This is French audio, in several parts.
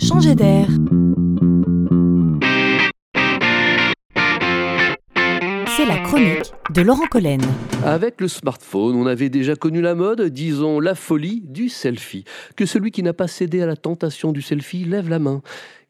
changer d'air. C'est la chronique de Laurent Collen. Avec le smartphone, on avait déjà connu la mode, disons la folie du selfie. Que celui qui n'a pas cédé à la tentation du selfie lève la main.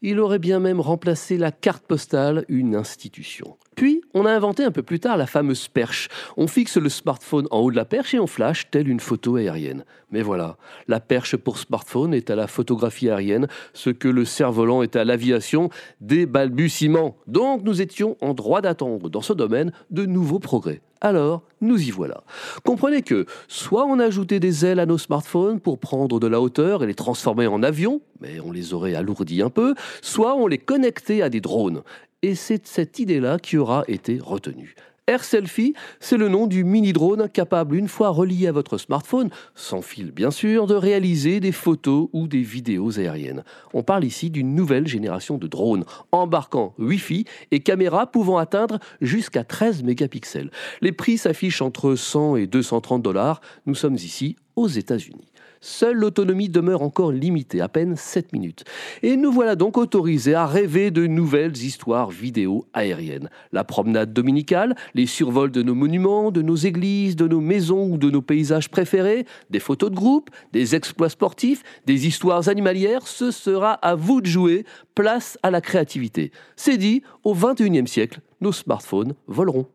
Il aurait bien même remplacé la carte postale, une institution. Puis, on a inventé un peu plus tard la fameuse perche. On fixe le smartphone en haut de la perche et on flash telle une photo aérienne. Mais voilà, la perche pour smartphone est à la photographie aérienne, ce que le cerf-volant est à l'aviation, des balbutiements. Donc nous étions en droit d'attendre dans ce domaine de nouveaux progrès. Alors, nous y voilà. Comprenez que soit on ajoutait des ailes à nos smartphones pour prendre de la hauteur et les transformer en avions, mais on les aurait alourdis un peu, soit on les connectait à des drones et c'est cette idée-là qui aura été retenue. Air Selfie, c'est le nom du mini-drone capable, une fois relié à votre smartphone, sans fil bien sûr, de réaliser des photos ou des vidéos aériennes. On parle ici d'une nouvelle génération de drones, embarquant Wi-Fi et caméras pouvant atteindre jusqu'à 13 mégapixels. Les prix s'affichent entre 100 et 230 dollars. Nous sommes ici aux États-Unis. Seule l'autonomie demeure encore limitée, à peine 7 minutes. Et nous voilà donc autorisés à rêver de nouvelles histoires vidéo aériennes. La promenade dominicale, les survols de nos monuments, de nos églises, de nos maisons ou de nos paysages préférés, des photos de groupe, des exploits sportifs, des histoires animalières, ce sera à vous de jouer. Place à la créativité. C'est dit, au 21e siècle, nos smartphones voleront.